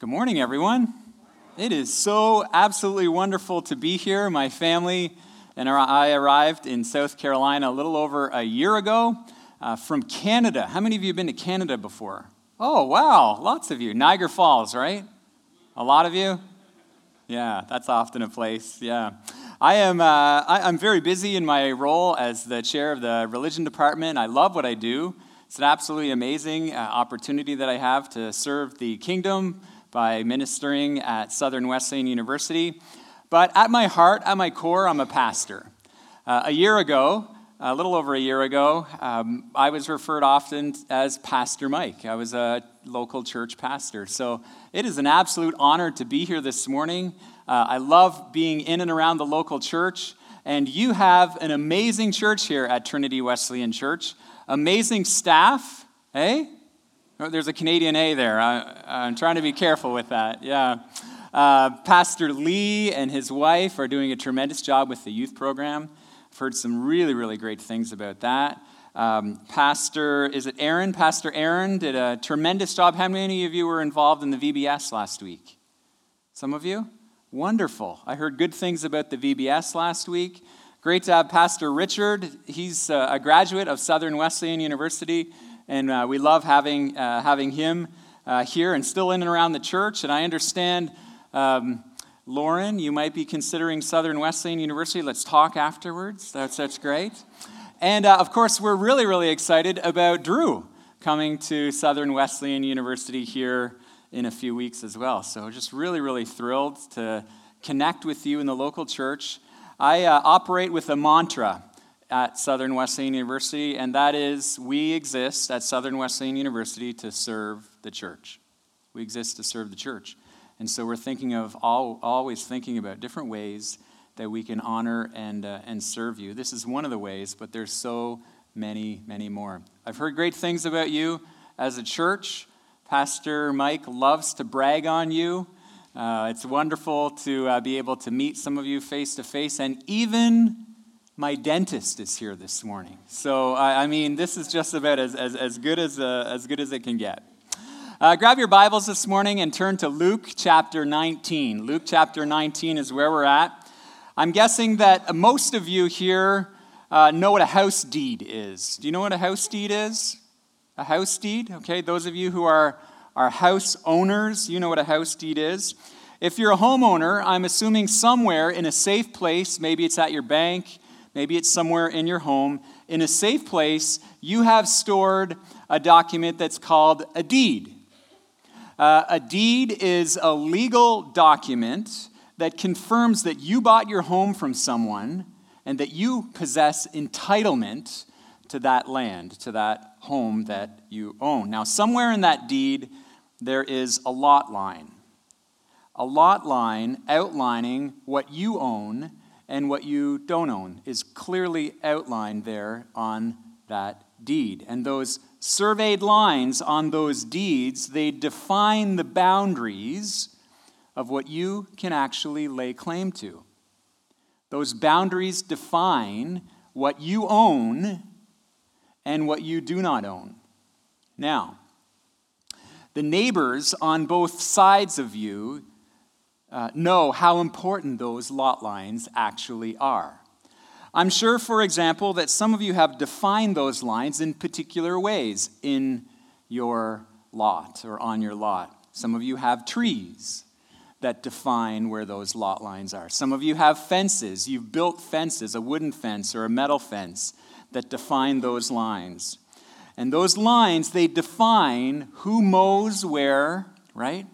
Good morning, everyone. It is so absolutely wonderful to be here. My family and I arrived in South Carolina a little over a year ago uh, from Canada. How many of you have been to Canada before? Oh, wow, lots of you. Niagara Falls, right? A lot of you? Yeah, that's often a place. Yeah. I am uh, I, I'm very busy in my role as the chair of the religion department. I love what I do. It's an absolutely amazing uh, opportunity that I have to serve the kingdom by ministering at Southern Wesleyan University. But at my heart, at my core, I'm a pastor. Uh, a year ago, a little over a year ago, um, I was referred often as Pastor Mike. I was a local church pastor. So it is an absolute honor to be here this morning. Uh, I love being in and around the local church. And you have an amazing church here at Trinity Wesleyan Church. Amazing staff, eh? Oh, there's a Canadian A there. I, am trying to be careful with that. Yeah. Uh, Pastor Lee and his wife are doing a tremendous job with the youth program. I've heard some really, really great things about that. Um, Pastor, is it Aaron? Pastor Aaron did a tremendous job. How many of you were involved in the VBS last week? Some of you? Wonderful. I heard good things about the VBS last week. Great to have Pastor Richard. He's uh, a graduate of Southern Wesleyan University and uh, we love having, uh, having him uh, here and still in and around the church. And I understand, um, Lauren, you might be considering Southern Wesleyan University. Let's talk afterwards. That's, that's great. And uh, of course, we're really, really excited about Drew coming to Southern Wesleyan University here in a few weeks as well. So, just really, really thrilled to connect with you in the local church. I uh, operate with a mantra at Southern Wesleyan University, and that is we exist at Southern Wesleyan University to serve the church. We exist to serve the church. And so we're thinking of all, always thinking about different ways that we can honor and, uh, and serve you. This is one of the ways, but there's so many, many more. I've heard great things about you as a church. Pastor Mike loves to brag on you. Uh, it's wonderful to uh, be able to meet some of you face to face and even my dentist is here this morning. So, I, I mean, this is just about as, as, as, good, as, uh, as good as it can get. Uh, grab your Bibles this morning and turn to Luke chapter 19. Luke chapter 19 is where we're at. I'm guessing that most of you here uh, know what a house deed is. Do you know what a house deed is? A house deed? Okay, those of you who are, are house owners, you know what a house deed is. If you're a homeowner, I'm assuming somewhere in a safe place, maybe it's at your bank, maybe it's somewhere in your home, in a safe place, you have stored a document that's called a deed. Uh, a deed is a legal document that confirms that you bought your home from someone and that you possess entitlement to that land, to that home that you own. Now, somewhere in that deed, there is a lot line. A lot line outlining what you own and what you don't own is clearly outlined there on that deed. And those surveyed lines on those deeds, they define the boundaries of what you can actually lay claim to. Those boundaries define what you own and what you do not own. Now, the neighbors on both sides of you uh, know how important those lot lines actually are. I'm sure, for example, that some of you have defined those lines in particular ways in your lot or on your lot. Some of you have trees that define where those lot lines are. Some of you have fences. You've built fences, a wooden fence or a metal fence, that define those lines. And those lines, they define who mows where, right?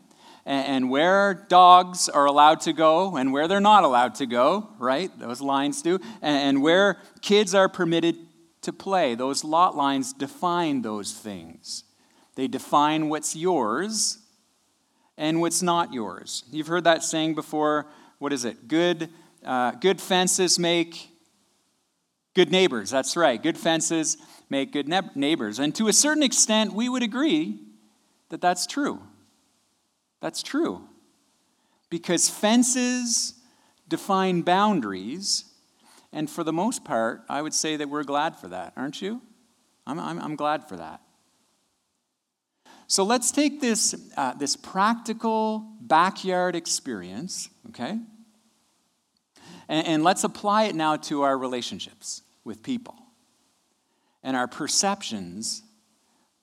And where dogs are allowed to go and where they're not allowed to go, right? Those lines do. And where kids are permitted to play. Those lot lines define those things. They define what's yours and what's not yours. You've heard that saying before. What is it? Good, uh, good fences make good neighbors. That's right. Good fences make good ne- neighbors. And to a certain extent, we would agree that that's true. That's true. Because fences define boundaries, and for the most part, I would say that we're glad for that, aren't you? I'm, I'm, I'm glad for that. So let's take this, uh, this practical backyard experience, okay? And, and let's apply it now to our relationships with people and our perceptions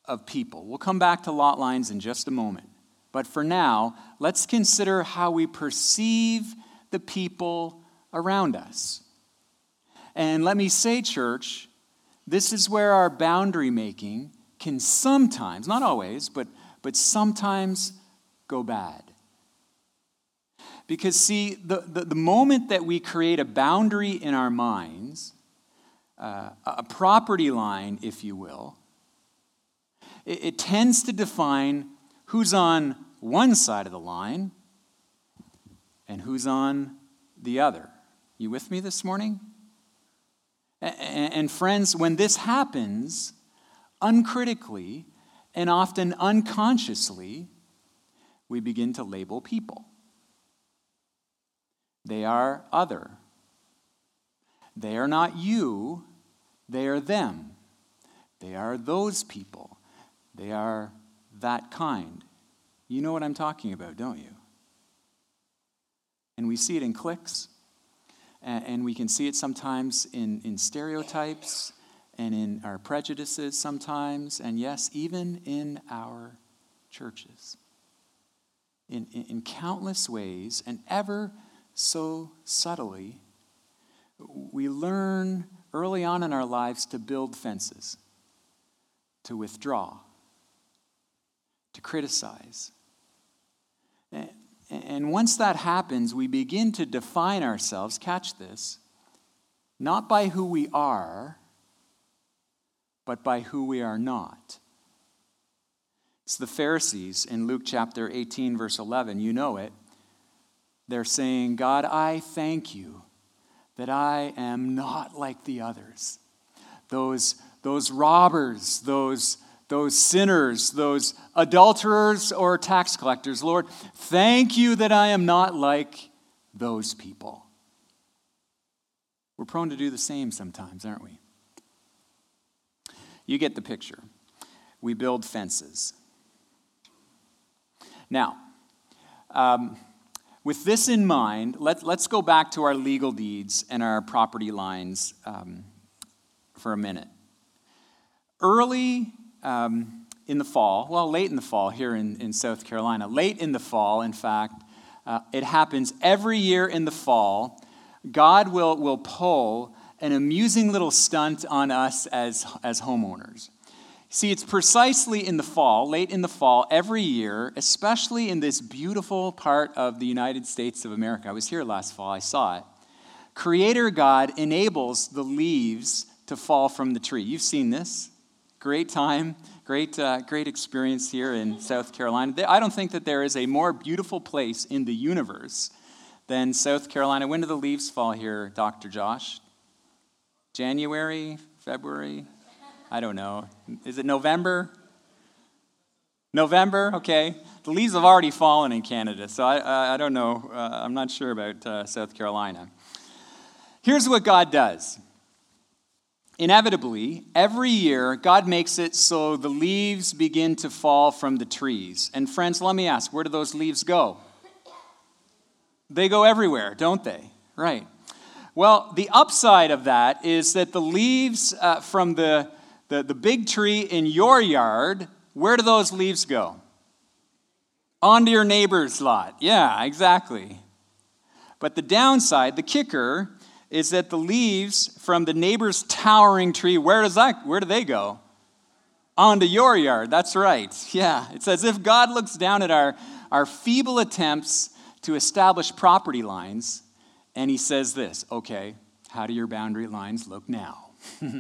of people. We'll come back to lot lines in just a moment. But for now, let's consider how we perceive the people around us. And let me say, church, this is where our boundary making can sometimes, not always, but, but sometimes go bad. Because, see, the, the, the moment that we create a boundary in our minds, uh, a property line, if you will, it, it tends to define who's on one side of the line and who's on the other. You with me this morning? And, friends, when this happens, uncritically and often unconsciously, we begin to label people. They are other. They are not you, they are them. They are those people. They are that kind. You know what I'm talking about, don't you? And we see it in cliques, and we can see it sometimes in, in stereotypes and in our prejudices sometimes, and yes, even in our churches. In, in, in countless ways, and ever so subtly, we learn early on in our lives to build fences, to withdraw, to criticize. And once that happens, we begin to define ourselves, catch this, not by who we are, but by who we are not. It's the Pharisees in Luke chapter 18, verse 11. You know it. They're saying, God, I thank you that I am not like the others. Those, those robbers, those, those sinners, those adulterers or tax collectors. Lord, thank you that I am not like those people. We're prone to do the same sometimes, aren't we? You get the picture. We build fences. Now, um, with this in mind, let, let's go back to our legal deeds and our property lines um, for a minute. Early um, in the fall, well, late in the fall here in, in South Carolina, late in the fall, in fact, uh, it happens every year in the fall. God will, will pull an amusing little stunt on us as, as homeowners. See, it's precisely in the fall, late in the fall, every year, especially in this beautiful part of the United States of America. I was here last fall, I saw it. Creator God enables the leaves to fall from the tree. You've seen this. Great time, great, uh, great experience here in South Carolina. I don't think that there is a more beautiful place in the universe than South Carolina. When do the leaves fall here, Dr. Josh? January, February? I don't know. Is it November? November, okay. The leaves have already fallen in Canada, so I, I don't know. Uh, I'm not sure about uh, South Carolina. Here's what God does. Inevitably, every year, God makes it so the leaves begin to fall from the trees. And friends, let me ask where do those leaves go? They go everywhere, don't they? Right. Well, the upside of that is that the leaves uh, from the the, the big tree in your yard, where do those leaves go? Onto your neighbor's lot. Yeah, exactly. But the downside, the kicker, is that the leaves from the neighbor's towering tree, where does that where do they go? Onto your yard. That's right. Yeah. It's as if God looks down at our, our feeble attempts to establish property lines and he says this, okay, how do your boundary lines look now?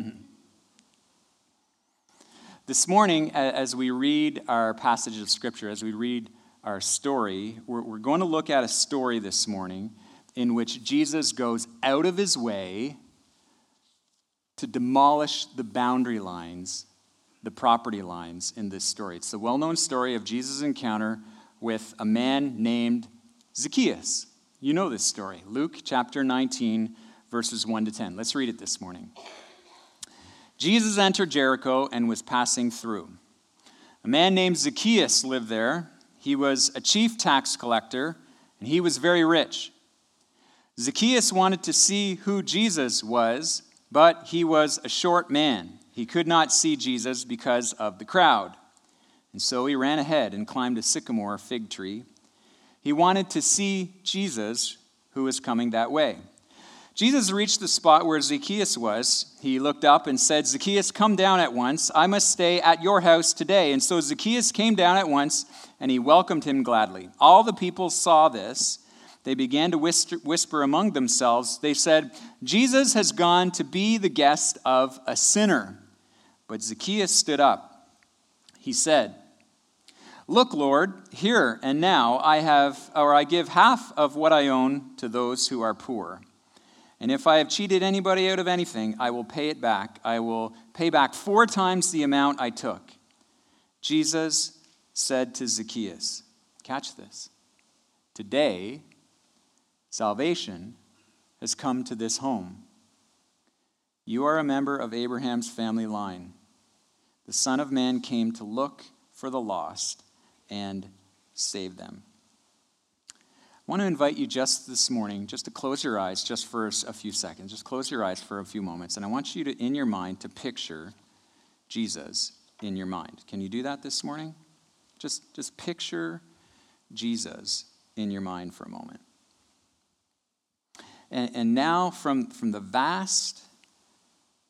This morning, as we read our passage of Scripture, as we read our story, we're, going to look at a story this morning in which Jesus goes out of his way to demolish the boundary lines, the property lines in this story. It's the well known story of Jesus' encounter with a man named Zacchaeus. You know this story. Luke chapter 19, verses 1 to 10. Let's read it this morning. Jesus entered Jericho and was passing through. A man named Zacchaeus lived there. He was a chief tax collector, and he was very rich. Zacchaeus wanted to see who Jesus was, but he was a short man. He could not see Jesus because of the crowd. And so he ran ahead and climbed a sycamore fig tree. He wanted to see Jesus, who was coming that way. Jesus reached the spot where Zacchaeus was. He looked up and said, Zacchaeus, come down at once. I must stay at your house today. And so Zacchaeus came down at once, and he welcomed him gladly. All the people saw this. They began to whisper among themselves. They said, Jesus has gone to be the guest of a sinner. But Zacchaeus stood up. He said, Look, Lord, here and now I have, or I give half of what I own to those who are poor. And if I have cheated anybody out of anything, I will pay it back. I will pay back four times the amount I took. Jesus said to Zacchaeus, Catch this. Today, salvation has come to this home. You are a member of Abraham's family line. The Son of Man came to look for the lost and save them. I want to invite you just this morning, just to close your eyes just for a few seconds. Just close your eyes for a few moments. And I want you to, in your mind, to picture Jesus in your mind. Can you do that this morning? Just, just picture Jesus in your mind for a moment. And, and now, from, from the vast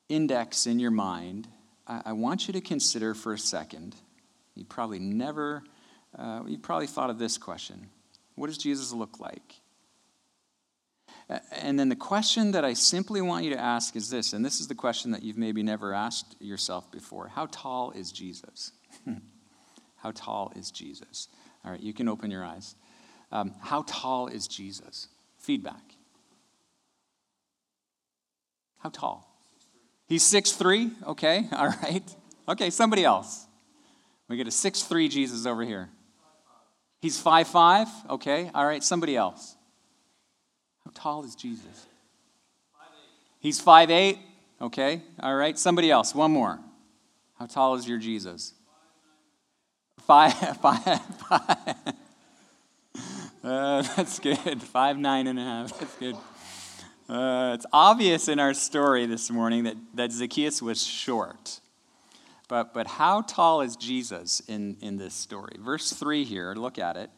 index in your mind, I, I want you to consider for a second. You probably never, uh, you probably thought of this question what does Jesus look like? And then the question that I simply want you to ask is this, and this is the question that you've maybe never asked yourself before How tall is Jesus? how tall is Jesus? All right, you can open your eyes. Um, how tall is Jesus? Feedback. How tall? He's six three. Okay, all right. Okay, somebody else. We get a six three Jesus over here. He's five five. Okay, all right. Somebody else. How tall is Jesus? He's five eight. Okay, all right. Somebody else. One more. How tall is your Jesus? Five five five. Uh, that's good. Five nine and a half. That's good. Uh, it's obvious in our story this morning that, that Zacchaeus was short. But, but how tall is Jesus in, in this story? Verse 3 here, look at it.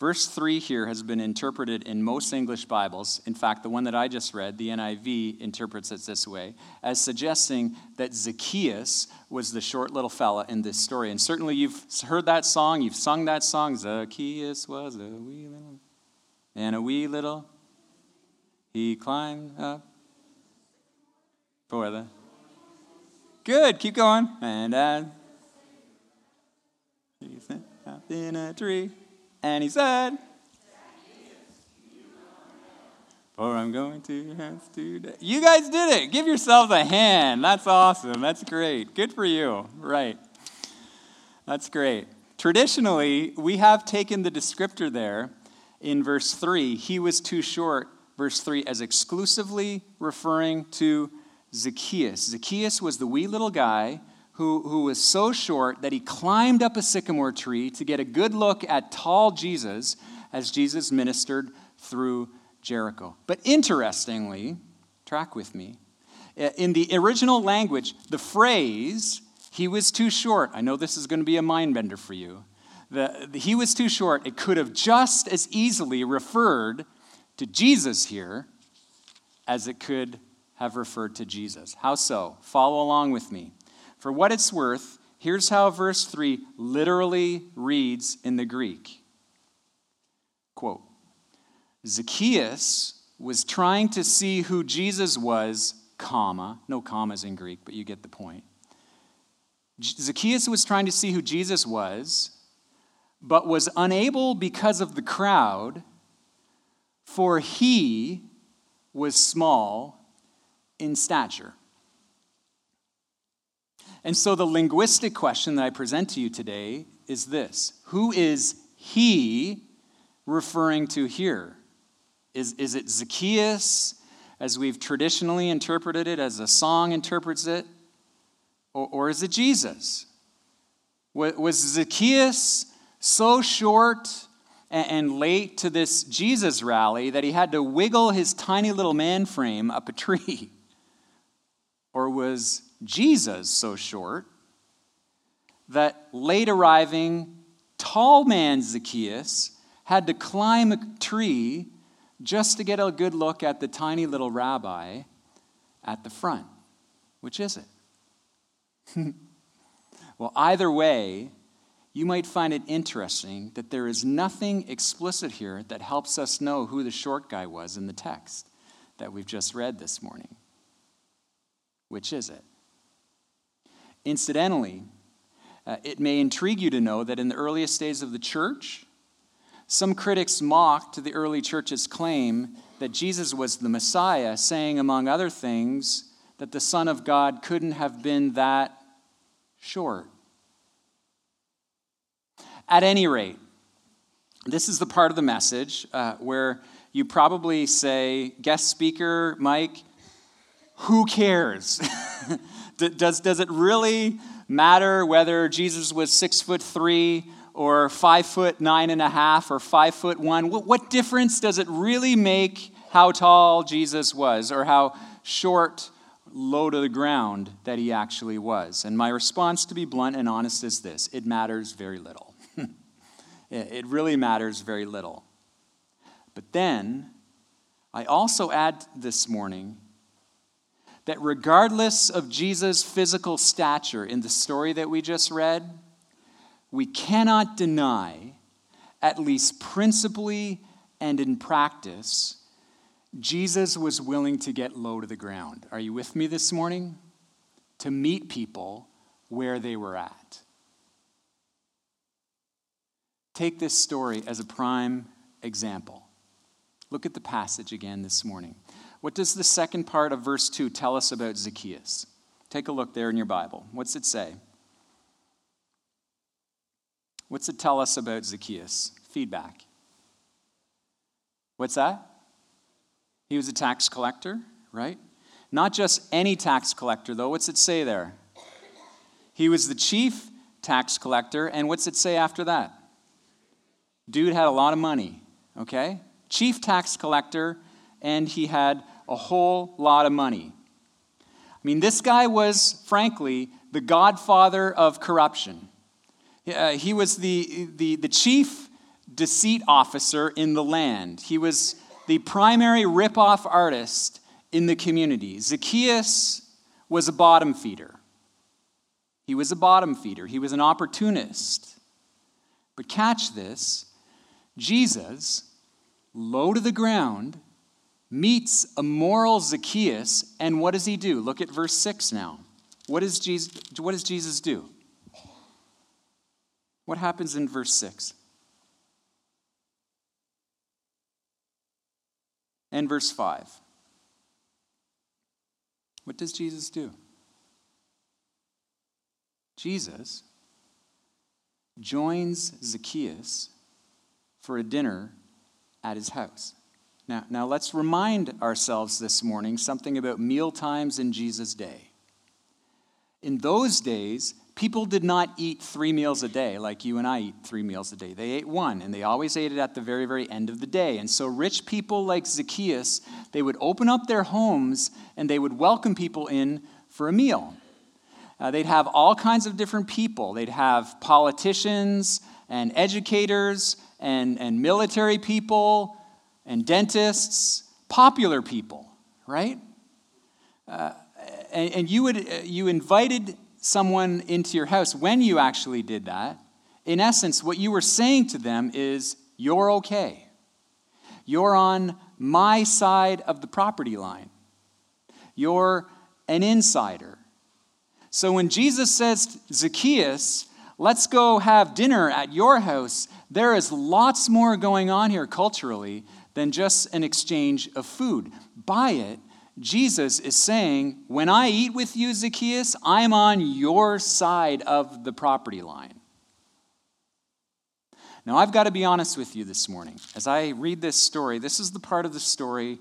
Verse 3 here has been interpreted in most English Bibles. In fact, the one that I just read, the NIV, interprets it this way as suggesting that Zacchaeus was the short little fella in this story. And certainly you've heard that song, you've sung that song Zacchaeus was a wee little, and a wee little, he climbed up for the Good, keep going. And I, he sat up in a tree, and he said, For I'm going to have to. You guys did it. Give yourselves a hand. That's awesome. That's great. Good for you. Right. That's great. Traditionally, we have taken the descriptor there in verse 3, he was too short, verse 3, as exclusively referring to Zacchaeus. Zacchaeus was the wee little guy who, who was so short that he climbed up a sycamore tree to get a good look at tall Jesus as Jesus ministered through Jericho. But interestingly, track with me, eh, in the original language, the phrase, he was too short, I know this is going to be a mind bender for you. The, the, he was too short, it could have just as easily referred to Jesus here as it could have referred to Jesus. How so? Follow along with me. For what it's worth, here's how verse 3 literally reads in the Greek. Quote Zacchaeus was trying to see who Jesus was, comma, no commas in Greek, but you get the point. Zacchaeus was trying to see who Jesus was, but was unable because of the crowd, for he was small in stature. And so the linguistic question that I present to you today is this Who is he referring to here? Is, is it Zacchaeus, as we've traditionally interpreted it, as a song interprets it? Or, or is it Jesus? Was Zacchaeus so short and late to this Jesus rally that he had to wiggle his tiny little man frame up a tree? Or was Jesus so short that late arriving tall man Zacchaeus had to climb a tree just to get a good look at the tiny little rabbi at the front? Which is it? well, either way, you might find it interesting that there is nothing explicit here that helps us know who the short guy was in the text that we've just read this morning. Which is it? Incidentally, uh, it may intrigue you to know that in the earliest days of the church, some critics mocked the early church's claim that Jesus was the Messiah, saying, among other things, that the Son of God couldn't have been that short. At any rate, this is the part of the message uh, where you probably say, guest speaker, Mike, who cares? does, does it really matter whether Jesus was six foot three or five foot nine and a half or five foot one? What, what difference does it really make how tall Jesus was or how short, low to the ground that he actually was? And my response, to be blunt and honest, is this it matters very little. It really matters very little. But then, I also add this morning that regardless of Jesus' physical stature in the story that we just read, we cannot deny, at least principally and in practice, Jesus was willing to get low to the ground. Are you with me this morning? To meet people where they were at. Take this story as a prime example. Look at the passage again this morning. What does the second part of verse 2 tell us about Zacchaeus? Take a look there in your Bible. What's it say? What's it tell us about Zacchaeus? Feedback. What's that? He was a tax collector, right? Not just any tax collector, though. What's it say there? He was the chief tax collector, and what's it say after that? Dude had a lot of money, okay? Chief tax collector, and he had a whole lot of money. I mean, this guy was, frankly, the godfather of corruption. Uh, he was the, the, the chief deceit officer in the land. He was the primary ripoff artist in the community. Zacchaeus was a bottom feeder. He was a bottom feeder. He was an opportunist. But catch this Jesus, low to the ground, meets a moral Zacchaeus, and what does he do? Look at verse 6 now. What does Jesus, what does Jesus do? What happens in verse 6? And verse 5. What does Jesus do? Jesus joins Zacchaeus for a dinner at his house. Now, now let's remind ourselves this morning something about meal times in Jesus' day. In those days, people did not eat three meals a day like you and I eat three meals a day. They ate one, and they always ate it at the very, very end of the day. And so, rich people like Zacchaeus, they would open up their homes and they would welcome people in for a meal. Uh, they'd have all kinds of different people. They'd have politicians and educators and, and military people and dentists, popular people, right? Uh, and, and you, would, uh, you invited someone into your house when you actually did that. In essence, what you were saying to them is, You're okay. You're on my side of the property line. You're an insider. So when Jesus says, Zacchaeus, let's go have dinner at your house, there is lots more going on here culturally than just an exchange of food. By it, Jesus is saying, When I eat with you, Zacchaeus, I'm on your side of the property line. Now, I've got to be honest with you this morning. As I read this story, this is the part of the story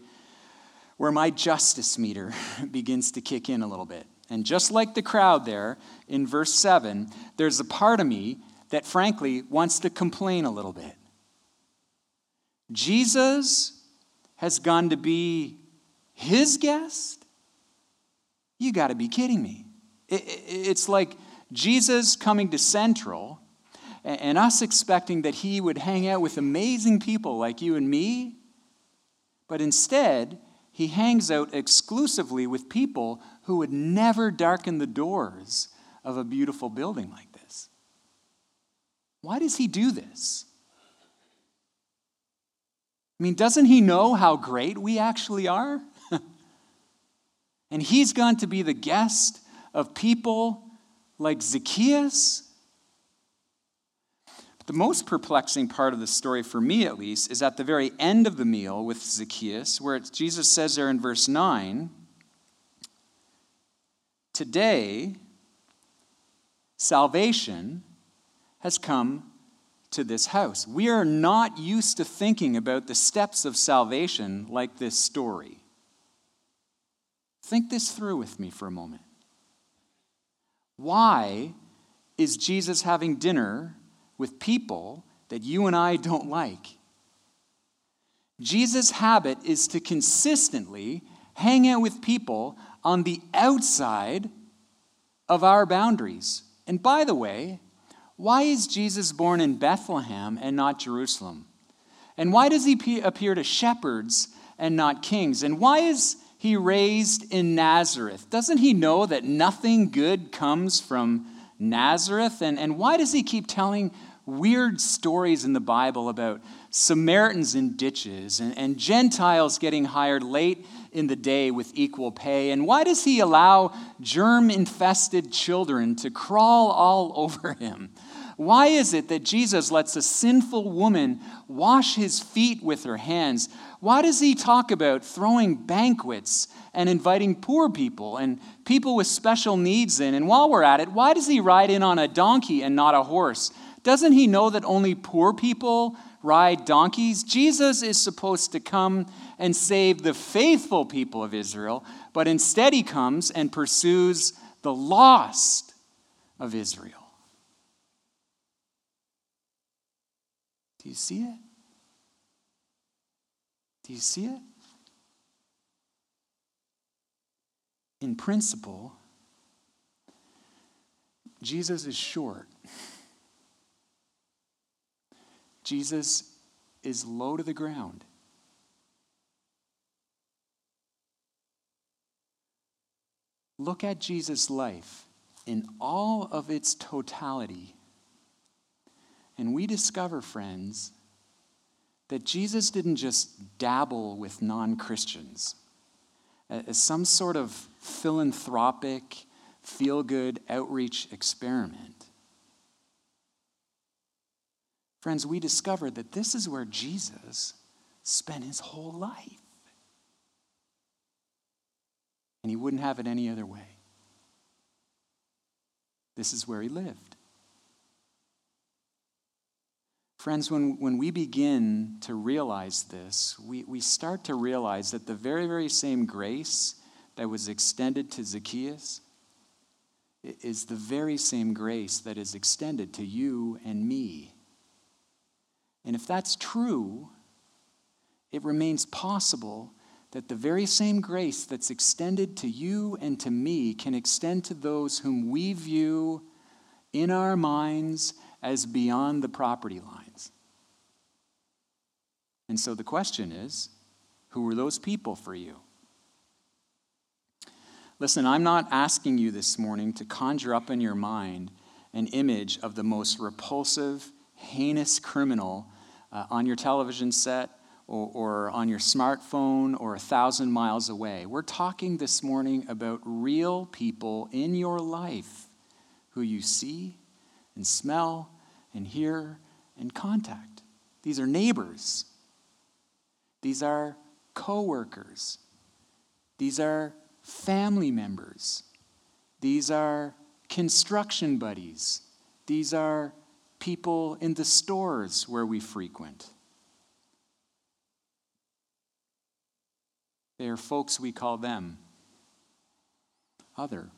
where my justice meter begins to kick in a little bit. And just like the crowd there in verse 7, there's a part of me that frankly wants to complain a little bit. Jesus has gone to be his guest? You got to be kidding me. It's like Jesus coming to Central and us expecting that he would hang out with amazing people like you and me, but instead, he hangs out exclusively with people who would never darken the doors of a beautiful building like this. Why does he do this? I mean, doesn't he know how great we actually are? and he's gone to be the guest of people like Zacchaeus. The most perplexing part of the story, for me at least, is at the very end of the meal with Zacchaeus, where Jesus says there in verse 9, Today, salvation has come to this house. We are not used to thinking about the steps of salvation like this story. Think this through with me for a moment. Why is Jesus having dinner with people that you and I don't like? Jesus' habit is to consistently hang out with people on the outside of our boundaries. And by the way, why is Jesus born in Bethlehem and not Jerusalem? And why does he appear to shepherds and not kings? And why is he raised in Nazareth? Doesn't he know that nothing good comes from Nazareth? And, and why does he keep telling weird stories in the Bible about Samaritans in ditches and, and Gentiles getting hired late in the day with equal pay? And why does he allow germ infested children to crawl all over him? Why is it that Jesus lets a sinful woman wash his feet with her hands? Why does he talk about throwing banquets and inviting poor people and people with special needs in? And while we're at it, why does he ride in on a donkey and not a horse? Doesn't he know that only poor people ride donkeys? Jesus is supposed to come and save the faithful people of Israel, but instead he comes and pursues the lost of Israel. Do you see it? Do you see it? In principle, Jesus is short. Jesus is low to the ground. Look at Jesus' life in all of its totality. And we discover, friends, that Jesus didn't just dabble with non Christians as some sort of philanthropic, feel good outreach experiment. Friends, we discovered that this is where Jesus spent his whole life. And he wouldn't have it any other way. This is where he lived. Friends, when, when we begin to realize this, we, we start to realize that the very, very same grace that was extended to Zacchaeus is the very same grace that is extended to you and me. And if that's true, it remains possible that the very same grace that's extended to you and to me can extend to those whom we view in our minds as beyond the property lines. And so the question is who were those people for you? Listen, I'm not asking you this morning to conjure up in your mind an image of the most repulsive, heinous criminal uh, on your television set or, or on your smartphone or a thousand miles away. We're talking this morning about real people in your life who you see and smell and hear and contact. These are neighbors. These are coworkers. These are family members. These are construction buddies. These are people in the stores where we frequent. They are folks we call them other.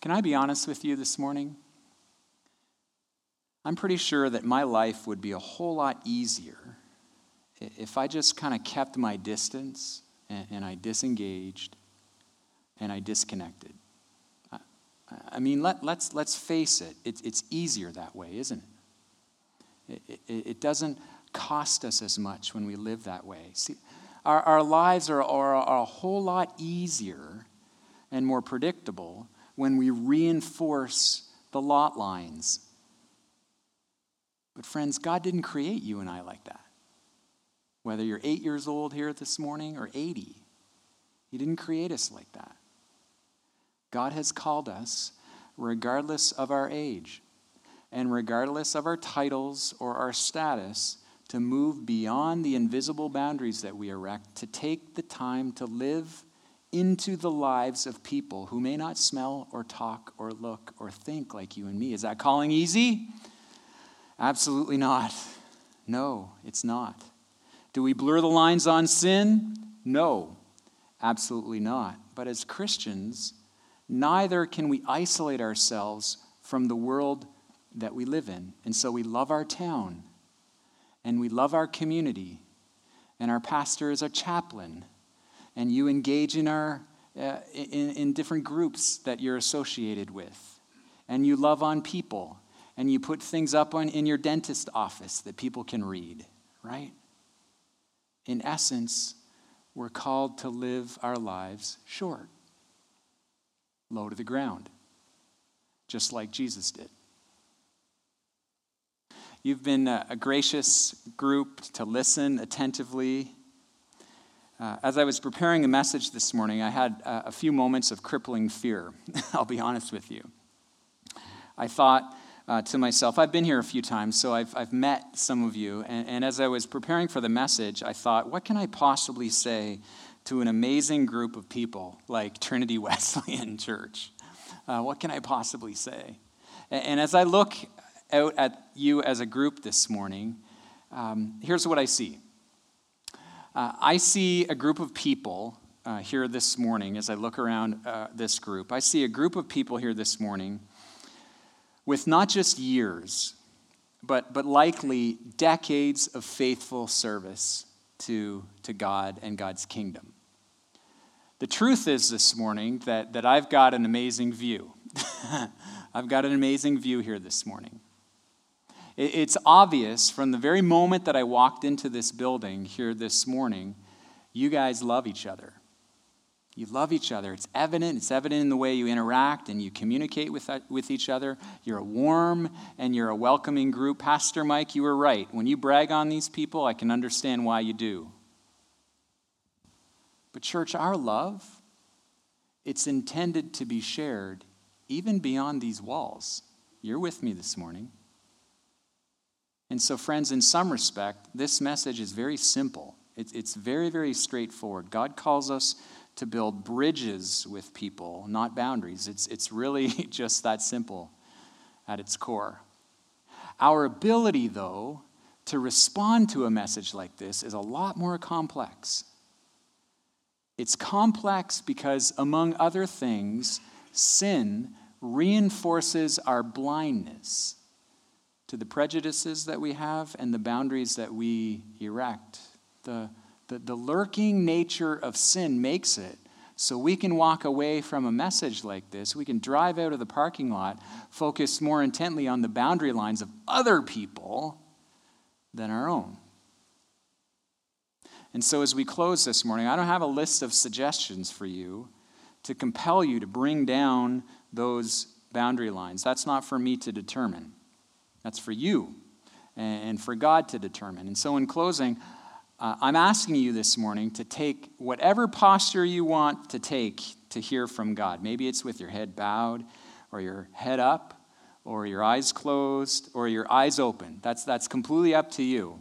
Can I be honest with you this morning? I'm pretty sure that my life would be a whole lot easier if I just kind of kept my distance and, and, I disengaged and I disconnected. I, mean, let, let's, let's face it, it's, it's easier that way, isn't it? It, it? it doesn't cost us as much when we live that way. See, our, our lives are, are, are a whole lot easier and more predictable when we reinforce the lot lines. But, friends, God didn't create you and I like that. Whether you're eight years old here this morning or 80, He didn't create us like that. God has called us regardless of our age and regardless of our titles or our status to move beyond the invisible boundaries that we erect, to take the time to live into the lives of people who may not smell or talk or look or think like you and me. Is that calling easy? Absolutely not. No, it's not. Do we blur the lines on sin? No, absolutely not. But as Christians, neither can we isolate ourselves from the world that we live in. And so we love our town and we love our community, and our pastor is a chaplain and you engage in, our, uh, in, in different groups that you're associated with, and you love on people, and you put things up on, in your dentist office that people can read, right? In essence, we're called to live our lives short, low to the ground, just like Jesus did. You've been a gracious group to listen attentively uh, as I was preparing a message this morning, I had uh, a few moments of crippling fear. I'll be honest with you. I thought uh, to myself, I've been here a few times, so I've, I've met some of you. And, and as I was preparing for the message, I thought, what can I possibly say to an amazing group of people like Trinity Wesleyan Church? Uh, what can I possibly say? And, and, as I look out at you as a group this morning, um, here's what I see. Uh, I see a group of people uh, here this morning as I look around uh, this group. I see a group of people here this morning with not just years, but, but likely decades of faithful service to, to God and God's kingdom. The truth is this morning that, that I've got an amazing view. I've got an amazing view here this morning. It's obvious from the very moment that I walked into this building here this morning, you guys love each other. You love each other. It's evident. It's evident in the way you interact and you communicate with, uh, with each other. You're a warm and you're a welcoming group. Pastor Mike, you were right. When you brag on these people, I can understand why you do. But, church, our love, it's intended to be shared even beyond these walls. You're with me this morning. And so, friends, in some respect, this message is very simple. It's, it's very, very straightforward. God calls us to build bridges with people, not boundaries. It's, it's really just that simple at its core. Our ability, though, to respond to a message like this is a lot more complex. It's complex because, among other things, sin reinforces our blindness to the prejudices that we have and the boundaries that we erect. The, the, the lurking nature of sin makes it so we can walk away from a message like this. We can drive out of the parking lot focused more intently on the boundary lines of other people than our own. And so, as we close this morning, I don't have a list of suggestions for you to compel you to bring down those boundary lines. That's not for me to determine. That's for you and for God to determine. And so, in closing, uh, I'm asking you this morning to take whatever posture you want to take to hear from God. Maybe it's with your head bowed, or your head up, or your eyes closed, or your eyes open. That's, that's completely up to you.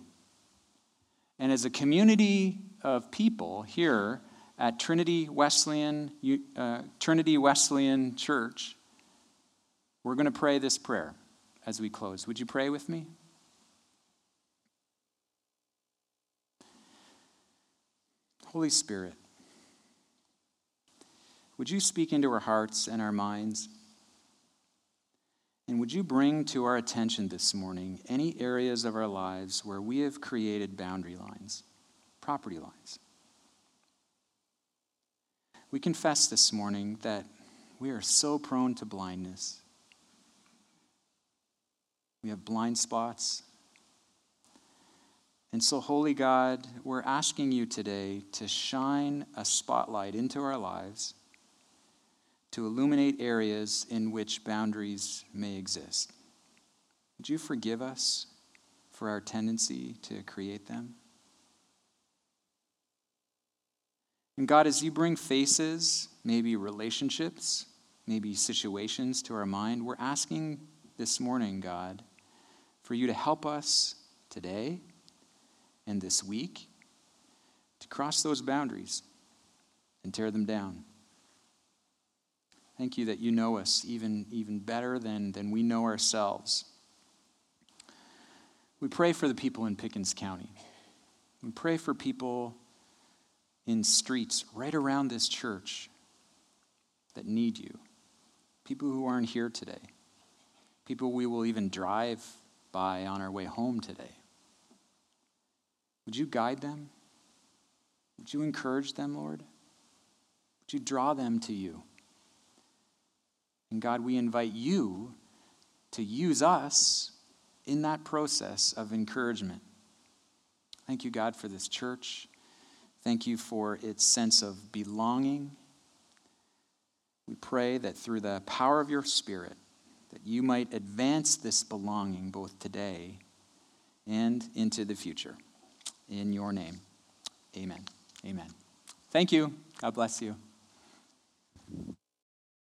And as a community of people here at Trinity Wesleyan, uh, Trinity Wesleyan Church, we're going to pray this prayer as we close. Would you pray with me? Holy Spirit, would you speak into our hearts and our minds? And would you bring to our attention this morning any areas of our lives where we have created boundary lines, property lines? We confess this morning that we are so prone to blindness. We have blind spots. And so, Holy God, we're asking you today to shine a spotlight into our lives to illuminate areas in which boundaries may exist. Would you forgive us for our tendency to create them? And God, as you bring faces, maybe relationships, maybe situations to our mind, we're asking this morning, God, for you to help us today and this week to cross those boundaries and tear them down. Thank you that you know us even, even better than, than we know ourselves. We pray for the people in Pickens County. We pray for people in streets right around this church that need you, people who aren't here today, people we will even drive by on our way home today. Would you guide them? Would you encourage them, Lord? Would you draw them to you? And God, we invite you to use us in that process of encouragement. Thank you, God, for this church. Thank you for its sense of belonging. We pray that through the power of your Spirit, that you might advance this belonging both today and into the future. In your name, amen. Amen. Thank you. God bless you.